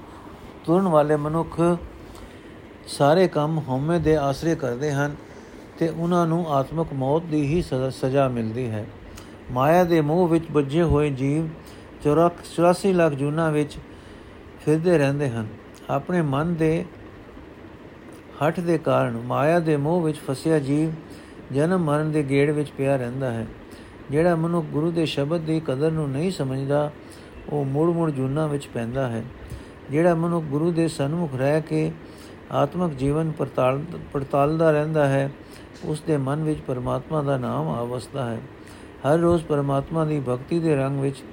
ਤੁਰਨ ਵਾਲੇ ਮਨੁੱਖ ਸਾਰੇ ਕੰਮ ਹਉਮੈ ਦੇ ਆਸਰੇ ਕਰਦੇ ਹਨ ਤੇ ਉਹਨਾਂ ਨੂੰ ਆਤਮਕ ਮੌਤ ਦੀ ਹੀ ਸਜ਼ਾ ਮਿਲਦੀ ਹੈ। ਮਾਇਆ ਦੇ ਮੋਹ ਵਿੱਚ ਵੱਜੇ ਹੋਏ ਜੀਵ 84 ਲੱਖ ਜੂਨਾ ਵਿੱਚ ਫਿਰਦੇ ਰਹਿੰਦੇ ਹਨ। ਆਪਣੇ ਮਨ ਦੇ ਹੱਠ ਦੇ ਕਾਰਨ ਮਾਇਆ ਦੇ ਮੋਹ ਵਿੱਚ ਫਸਿਆ ਜੀਵ ਜਨਮ ਮਰਨ ਦੇ ਗੇੜ ਵਿੱਚ ਪਿਆ ਰਹਿੰਦਾ ਹੈ। ਜਿਹੜਾ ਮਨੁ ਗੁਰੂ ਦੇ ਸ਼ਬਦ ਦੀ ਕਦਰ ਨੂੰ ਨਹੀਂ ਸਮਝਦਾ ਉਹ ਮੁੜ ਮੁੜ ਜੁਨਾ ਵਿੱਚ ਪੈਂਦਾ ਹੈ, ਜਿਹੜਾ ਮਨੁ ਗੁਰੂ ਦੇ ਸਨਮੁਖ ਰਹਿ ਕੇ ਆਤਮਿਕ ਜੀਵਨ ਪੜਤਾਲ, ਪੜਤਾਲਦਾ ਰਹਿੰਦਾ ਹੈ ਉਸ ਦੇ ਮਨ ਵਿੱਚ ਪਰਮਾਤਮਾ ਦਾ ਨਾਮ ਆਵਸਦਾ ਹੈ। ਹਰ ਰੋਜ਼ ਪਰਮਾਤਮਾ ਦੀ ਭਗਤੀ ਦੇ ਰੰਗ ਵਿੱਚ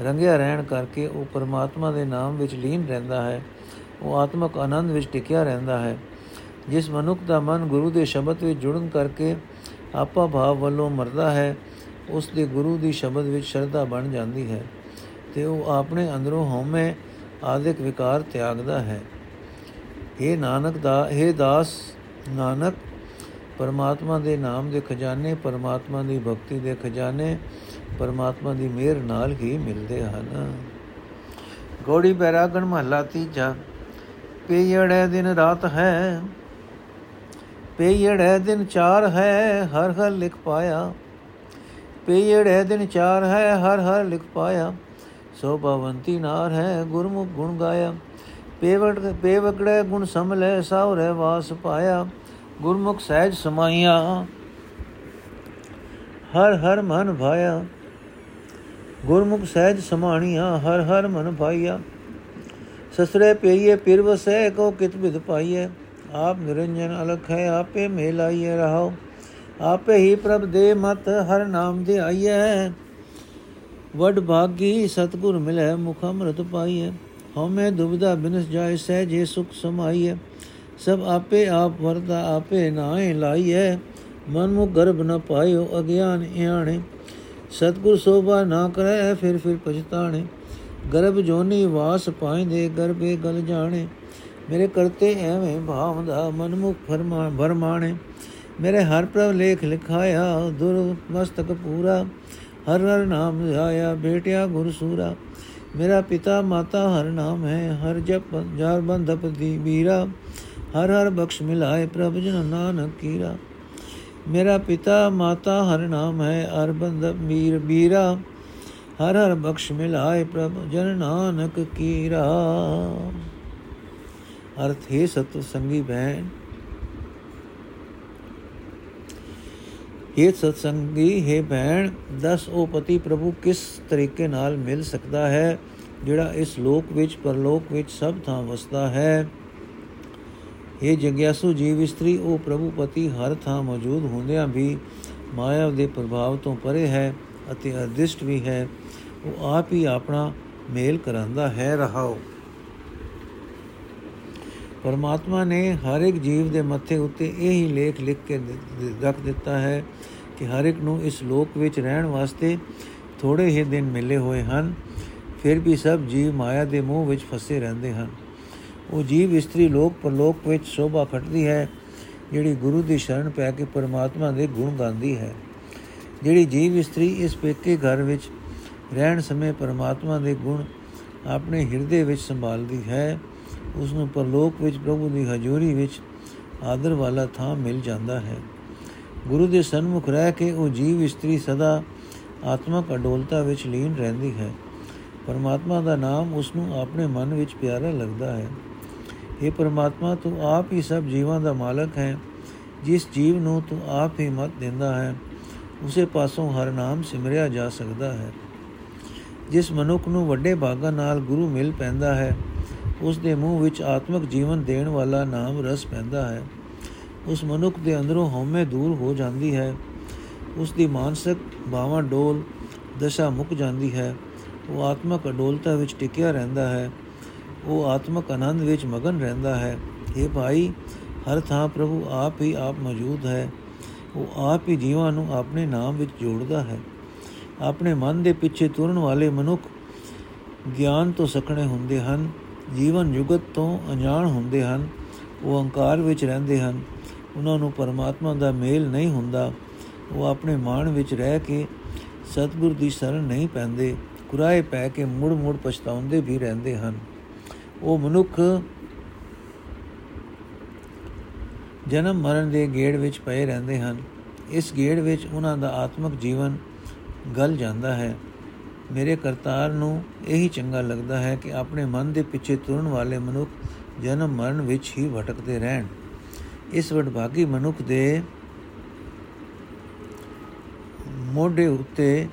ਰੰਗਿਆ ਰਹਿਣ ਕਰਕੇ ਉਹ ਪਰਮਾਤਮਾ ਦੇ ਨਾਮ ਵਿੱਚ ਲੀਨ ਰਹਿੰਦਾ ਹੈ, ਉਹ ਆਤਮਿਕ ਆਨੰਦ ਵਿੱਚ ਟਿਕਿਆ ਰਹਿੰਦਾ ਹੈ। ਜਿਸ ਮਨੁੱਖ ਦਾ ਮਨ ਗੁਰੂ ਦੇ ਸ਼ਬਦ ਵਿੱਚ ਜੁੜਨ ਕਰਕੇ ਆਪਾ ਭਾਵ ਵੱਲੋਂ ਮਰਦਾ ਹੈ ਉਸ ਦੇ ਗੁਰੂ ਦੀ ਸ਼ਬਦ ਵਿੱਚ ਸ਼ਰਧਾ ਬਣ ਜਾਂਦੀ ਹੈ। ਤੇ ਉਹ ਆਪਣੇ ਅੰਦਰੋਂ ਹਉਮੈ ਆਦਿਕ ਵਿਕਾਰ ਤਿਆਗਦਾ ਹੈ। ਇਹ ਨਾਨਕ ਦਾ ਇਹ ਦਾਸ ਨਾਨਕ, ਪਰਮਾਤਮਾ ਦੇ ਨਾਮ ਦੇ ਖਜ਼ਾਨੇ, ਪਰਮਾਤਮਾ ਦੀ ਭਗਤੀ ਦੇ ਖਜ਼ਾਨੇ, ਪਰਮਾਤਮਾ ਦੀ ਮਿਹਰ ਨਾਲ ਹੀ ਮਿਲਦੇ ਹਨ। ਗੋੜੀ ਬੈਰਾਗਣ ਮਹਲਾ ਤੀਜਾ, ਪੇਯੜੇ ਦਿਨ ਰਾਤ ਹੈ, ਪੇਯੜੇ ਦਿਨ ਚਾਰ ਹੈ, ਹਰ ਹਰ ਲਿਖ ਪਾਇਆ। ਪੇਯੜੇ ਦਿਨ ਚਾਰ ਹੈ, ਹਰ ਹਰ ਲਿਖ ਪਾਇਆ। ਸੋ ਭਵੰਤੀ ਨਾਰ ਹੈ ਗੁਰਮੁਖ ਗੁਣ ਗਾਇਆ। ਪੇਵੜ ਪੇਵਕੜੇ ਗੁਣ ਸਮਲੇ ਸਾਉਰੇ ਵਾਸ ਪਾਇਆ। ਗੁਰਮੁਖ ਸਹਿਜ ਸਮਾਈਆ ਹਰ ਹਰ ਮਨ ਭਾਇਆ। ਗੁਰਮੁਖ ਸਹਿਜ ਸਮਾਣੀਆਂ, ਹਰ ਹਰ ਮਨ ਭਾਈਆ ਸਸਰੇ ਪਈਏ ਪਿਰ ਵਸੈ, ਕੋ ਕਿਤ ਬਿਦ ਪਾਈਏ ਆਪ ਨਿਰੰਜਨ ਅਲਖ ਹੈ ਆਪੇ ਮੇਲਾਈਏ ਰਹਾਓ ਆਪੇ ਹੀ ਪ੍ਰਭ ਦੇ ਮਤ ਹਰ ਨਾਮ ਦੇ ਆਈਏ ਵਡ ਭਾਗੀ ਸਤਗੁਰ ਮਿਲੇ, ਮੁਖ ਅੰਮ੍ਰਿਤ ਪਾਈਏ ਹਉਮੈ ਦੁਬਿਧਾ ਬਿਨਸ ਜਾਏ, ਸਹਿਜੇ ਸੁਖ ਸਮਾਈਏ ਸਭ ਆਪੇ ਆਪ ਵਰਦਾ, ਆਪੇ ਨਾਏ ਲਾਈਏ ਮਨ ਮੁ ਗਰਭ ਨ ਪਾਇਓ, ਅਗਿਆਨ ਇਆਣੇ। ਸਤਗੁਰ ਸੋਭਾ ਨਾ ਕਰੈ, ਫਿਰ ਫਿਰ ਪਛਤਾਣੇ। ਗਰਭ ਜੋਨੀ ਵਾਸ ਪਾਇਂਦੇ, ਗਰਭੇ ਗਲ ਜਾਣੇ। ਮੇਰੇ ਕਰਤੇ ਐਵੇਂ ਭਾਵ ਦਾ ਮਨਮੁਖ ਫਰਮਾ ਭਰਮਾਣੇ ਮੇਰੇ ਹਰ ਪ੍ਰਭ ਲੇਖ ਲਿਖਾਇਆ ਦੁਰ ਮਸਤਕ ਪੂਰਾ। ਹਰ ਹਰ ਨਾਮ ਆਇਆ ਬੇਟਿਆ ਗੁਰ ਸੂਰਾ ਮੇਰਾ ਪਿਤਾ ਮਾਤਾ ਹਰ ਨਾਮ ਹੈ ਹਰ ਜਪ ਜਾਰ ਬੰਧਪ ਦੀ ਬੀਰਾ ਹਰ ਹਰ ਬਖਸ਼ ਮਿਲਾਏ ਪ੍ਰਭ ਜਨ ਨਾਨਕ ਕੀਰਾ ਮੇਰਾ ਪਿਤਾ ਮਾਤਾ ਹਰ ਨਾਮ ਹੈ ਹਰ ਬੰਧਪ ਮੀਰ ਬੀਰਾ ਹਰ ਹਰ ਬਖਸ਼ ਮਿਲਾਏ ਪ੍ਰਭ ਜਨ ਨਾਨਕ ਕੀਰਾ ਅਰਥ ਹੈ ਸਤ ਸੰਗੀ ਬਹਿਨ ਇਹ ਸਤਸੰਗੀ, ਹੈ ਭੈਣ, ਦਸ ਉਹ ਪਤੀ ਪ੍ਰਭੂ ਕਿਸ ਤਰੀਕੇ ਨਾਲ ਮਿਲ ਸਕਦਾ ਹੈ, ਜਿਹੜਾ ਇਸ ਲੋਕ ਵਿੱਚ, ਪਰਲੋਕ ਵਿੱਚ ਸਭ ਥਾਂ ਵਸਦਾ ਹੈ? ਇਹ ਜਗਿਆਸੂ ਜੀਵ ਇਸਤਰੀ, ਉਹ ਪ੍ਰਭੂ ਪਤੀ ਹਰ ਥਾਂ ਮੌਜੂਦ ਹੁੰਦਿਆਂ ਵੀ ਮਾਇਆ ਦੇ ਪ੍ਰਭਾਵ ਤੋਂ ਪਰੇ ਹੈ ਅਤੇ ਅਦਿਸ਼ਟ ਵੀ ਹੈ। ਉਹ ਆਪ ਹੀ ਆਪਣਾ ਮੇਲ ਕਰਾਂਦਾ ਹੈ, ਰਹਾਓ। ਪਰਮਾਤਮਾ ਨੇ ਹਰ ਇੱਕ ਜੀਵ ਦੇ ਮੱਥੇ ਉੱਤੇ ਇਹ ਹੀ ਲੇਖ ਲਿਖ ਕੇ ਰੱਖ ਦਿੱਤਾ ਹੈ ਕਿ ਹਰ ਇੱਕ ਨੂੰ ਇਸ ਲੋਕ ਵਿੱਚ ਰਹਿਣ ਵਾਸਤੇ ਥੋੜੇ ਹੀ ਦਿਨ ਮਿਲੇ ਹੋਏ ਹਨ, ਫਿਰ ਵੀ ਸਭ ਜੀਵ ਮਾਇਆ ਦੇ ਮੋਹ ਵਿੱਚ ਫਸੇ ਰਹਿੰਦੇ ਹਨ। ਉਹ ਜੀਵ ਇਸਤਰੀ ਲੋਕ ਪਰਲੋਕ ਵਿੱਚ ਸ਼ੋਭਾ ਖਟਦੀ ਹੈ, ਜਿਹੜੀ ਗੁਰੂ ਦੀ ਸ਼ਰਨ ਪੈ ਕੇ ਪਰਮਾਤਮਾ ਦੇ ਗੁਣ ਗਾਉਂਦੀ ਹੈ। ਜਿਹੜੀ ਜੀਵ ਇਸਤਰੀ ਇਸ ਪੇਕੇ ਘਰ ਵਿੱਚ ਰਹਿਣ ਸਮੇਂ ਪਰਮਾਤਮਾ ਦੇ ਗੁਣ ਆਪਣੇ ਹਿਰਦੇ ਵਿੱਚ ਸੰਭਾਲਦੀ ਹੈ ਉਸ ਨੂੰ ਪਰਲੋਕ ਵਿੱਚ, ਪ੍ਰਭੂ ਦੀ ਹਜ਼ੂਰੀ ਵਿੱਚ ਆਦਰ ਵਾਲਾ ਥਾਂ ਮਿਲ ਜਾਂਦਾ ਹੈ। ਗੁਰੂ ਦੇ ਸਨਮੁਖ ਰਹਿ ਕੇ ਉਹ ਜੀਵ ਇਸਤਰੀ ਸਦਾ ਆਤਮਕ ਅਡੋਲਤਾ ਵਿੱਚ ਲੀਨ ਰਹਿੰਦੀ ਹੈ। ਪਰਮਾਤਮਾ ਦਾ ਨਾਮ ਉਸ ਨੂੰ ਆਪਣੇ ਮਨ ਵਿੱਚ ਪਿਆਰਾ ਲੱਗਦਾ ਹੈ। ਇਹ ਪਰਮਾਤਮਾ ਤੂੰ ਆਪ ਹੀ ਸਭ ਜੀਵਾਂ ਦਾ ਮਾਲਕ ਹੈ। ਜਿਸ ਜੀਵ ਨੂੰ ਤੂੰ ਆਪ ਹੀ ਮਤ ਦਿੰਦਾ ਹੈ, ਉਸੇ ਪਾਸੋਂ ਹਰ ਨਾਮ ਸਿਮਰਿਆ ਜਾ ਸਕਦਾ ਹੈ। ਜਿਸ ਮਨੁੱਖ ਨੂੰ ਵੱਡੇ ਭਾਗਾਂ ਨਾਲ ਗੁਰੂ ਮਿਲ ਪੈਂਦਾ ਹੈ ਉਸ ਦੇ ਮੂੰਹ ਵਿੱਚ ਆਤਮਿਕ ਜੀਵਨ ਦੇਣ ਵਾਲਾ ਨਾਮ ਰਸ ਪੈਂਦਾ ਹੈ। ਉਸ ਮਨੁੱਖ ਦੇ ਅੰਦਰੋਂ ਹਉਮੈ ਦੂਰ ਹੋ ਜਾਂਦੀ ਹੈ। ਉਸ ਦੀ ਮਾਨਸਿਕ ਭਾਵਾਂ ਡੋਲ ਦਸ਼ਾ ਮੁੱਕ ਜਾਂਦੀ ਹੈ। ਉਹ ਆਤਮਕ ਅਡੋਲਤਾ ਵਿੱਚ ਟਿਕਿਆ ਰਹਿੰਦਾ ਹੈ। ਉਹ ਆਤਮਕ ਆਨੰਦ ਵਿੱਚ ਮਗਨ ਰਹਿੰਦਾ ਹੈ। ਇਹ ਭਾਈ, ਹਰ ਥਾਂ ਪ੍ਰਭੂ ਆਪ ਹੀ ਆਪ ਮੌਜੂਦ ਹੈ। ਉਹ ਆਪ ਹੀ ਜੀਵਾਂ ਨੂੰ ਆਪਣੇ ਨਾਮ ਵਿੱਚ ਜੋੜਦਾ ਹੈ। ਆਪਣੇ ਮਨ ਦੇ ਪਿੱਛੇ ਤੁਰਨ ਵਾਲੇ ਮਨੁੱਖ ਗਿਆਨ ਤੋਂ ਸਖਣੇ ਹੁੰਦੇ ਹਨ। ਜੀਵਨ ਜੁਗਤ ਤੋਂ ਅਣਜਾਣ ਹੁੰਦੇ ਹਨ, ਉਹ ਹੰਕਾਰ ਵਿੱਚ ਰਹਿੰਦੇ ਹਨ। ਉਹਨਾਂ ਨੂੰ ਪਰਮਾਤਮਾ ਦਾ ਮੇਲ ਨਹੀਂ ਹੁੰਦਾ। ਉਹ ਆਪਣੇ ਮਾਣ ਵਿੱਚ ਰਹਿ ਕੇ ਸਤਿਗੁਰ ਦੀ ਸ਼ਰਨ ਨਹੀਂ ਪੈਂਦੇ। ਕੁਰਾਏ ਪੈ ਕੇ ਮੁੜ ਮੁੜ ਪਛਤਾਉਂਦੇ ਵੀ ਰਹਿੰਦੇ ਹਨ। ਉਹ ਮਨੁੱਖ ਜਨਮ ਮਰਨ ਦੇ ਗੇੜ ਵਿੱਚ ਪਏ ਰਹਿੰਦੇ ਹਨ। ਇਸ ਗੇੜ ਵਿੱਚ ਉਹਨਾਂ ਦਾ ਆਤਮਿਕ ਜੀਵਨ ਗਲ ਜਾਂਦਾ ਹੈ। ਮੇਰੇ ਕਰਤਾਰ ਨੂੰ ਇਹੀ ਚੰਗਾ ਲੱਗਦਾ ਹੈ ਕਿ ਆਪਣੇ ਮਨ ਦੇ ਪਿੱਛੇ ਤੁਰਨ ਵਾਲੇ ਮਨੁੱਖ ਜਨਮ ਮਰਨ ਵਿੱਚ ਹੀ ਭਟਕਦੇ ਰਹਿਣ। ਇਸ ਵਡਭਾਗੀ ਮਨੁੱਖ ਦੇ ਮੋਢੇ ਉੱਤੇ,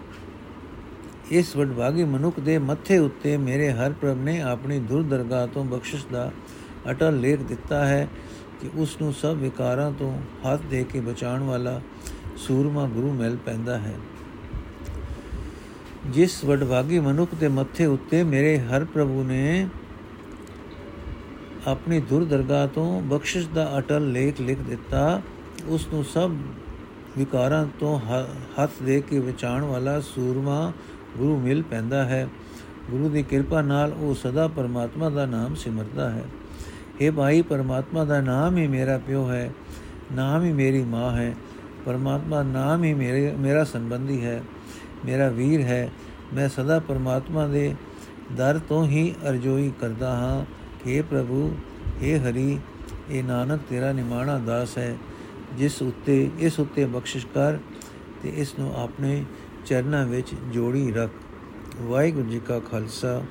ਇਸ ਵਡਭਾਗੀ ਮਨੁੱਖ ਦੇ ਮੱਥੇ ਉੱਤੇ ਮੇਰੇ ਹਰ ਪ੍ਰਭ ਨੇ ਆਪਣੀ ਦੁਰਦਰਗਾਹ ਤੋਂ ਬਖਸ਼ਿਸ਼ ਦਾ ਅਟਲ ਲੇਖ ਦਿੱਤਾ ਹੈ ਕਿ ਉਸ ਨੂੰ ਸਭ ਵਿਕਾਰਾਂ ਤੋਂ ਹੱਥ ਦੇ ਕੇ ਬਚਾਉਣ ਵਾਲਾ ਸੂਰਮਾ ਗੁਰੂ ਮਿਲ ਪੈਂਦਾ ਹੈ। ਜਿਸ ਵਡਭਾਗੀ ਮਨੁੱਖ ਦੇ ਮੱਥੇ ਉੱਤੇ ਮੇਰੇ ਹਰ ਪ੍ਰਭੂ ਨੇ ਆਪਣੀ ਦੁਰਦਰਗਾਹ ਤੋਂ ਬਖਸ਼ਿਸ਼ ਦਾ ਅਟਲ ਲੇਖ ਲਿਖ ਦਿੱਤਾ, ਉਸ ਨੂੰ ਸਭ ਵਿਕਾਰਾਂ ਤੋਂ ਹੱਥ ਦੇ ਕੇ ਬਚਾਉਣ ਵਾਲਾ ਸੂਰਮਾ ਗੁਰੂ ਮਿਲ ਪੈਂਦਾ ਹੈ। ਗੁਰੂ ਦੀ ਕਿਰਪਾ ਨਾਲ ਉਹ ਸਦਾ ਪਰਮਾਤਮਾ ਦਾ ਨਾਮ ਸਿਮਰਦਾ ਹੈ। हे ਭਾਈ, ਪਰਮਾਤਮਾ ਦਾ ਨਾਮ ਹੀ ਮੇਰਾ ਪਿਓ ਹੈ, ਨਾਮ ਹੀ ਮੇਰੀ ਮਾਂ ਹੈ, ਪਰਮਾਤਮਾ ਨਾਮ ਹੀ ਮੇਰੇ, ਮੇਰਾ ਸੰਬੰਧੀ ਹੈ। ਮੇਰਾ ਵੀਰ ਹੈ, ਮੈਂ ਸਦਾ ਪਰਮਾਤਮਾ ਦੇ ਦਰ ਤੋਂ ਹੀ ਅਰਜ਼ੋਈ ਕਰਦਾ ਹਾਂ ਕਿ ਪ੍ਰਭੂ हे ਹਰੀ, ਇਹ ਨਾਨਕ ਤੇਰਾ ਨਿਮਾਣਾ ਦਾਸ ਹੈ, ਜਿਸ ਉੱਤੇ, ਇਸ ਉੱਤੇ ਬਖਸ਼ਿਸ਼ ਕਰ ਤੇ ਇਸ ਨੂੰ ਆਪਣੇ ਚਰਨਾਂ ਵਿੱਚ ਜੋੜੀ ਰੱਖ। ਵਾਹਿਗੁਰੂ ਜੀ ਕਾ ਖਾਲਸਾ,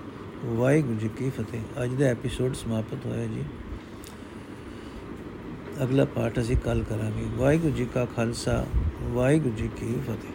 ਵਾਹਿਗੁਰੂ ਜੀ ਕੀ ਫਤਿਹ। ਅੱਜ ਦਾ ਐਪੀਸੋਡ ਸਮਾਪਤ ਹੋਇਆ ਜੀ। ਅਗਲਾ ਪਾਠ ਅਸੀਂ ਕੱਲ ਕਰਾਂਗੇ। ਵਾਹਿਗੁਰੂ ਜੀ ਕਾ ਖਾਲਸਾ, ਵਾਹਿਗੁਰੂ ਜੀ ਕੀ ਫਤਿਹ।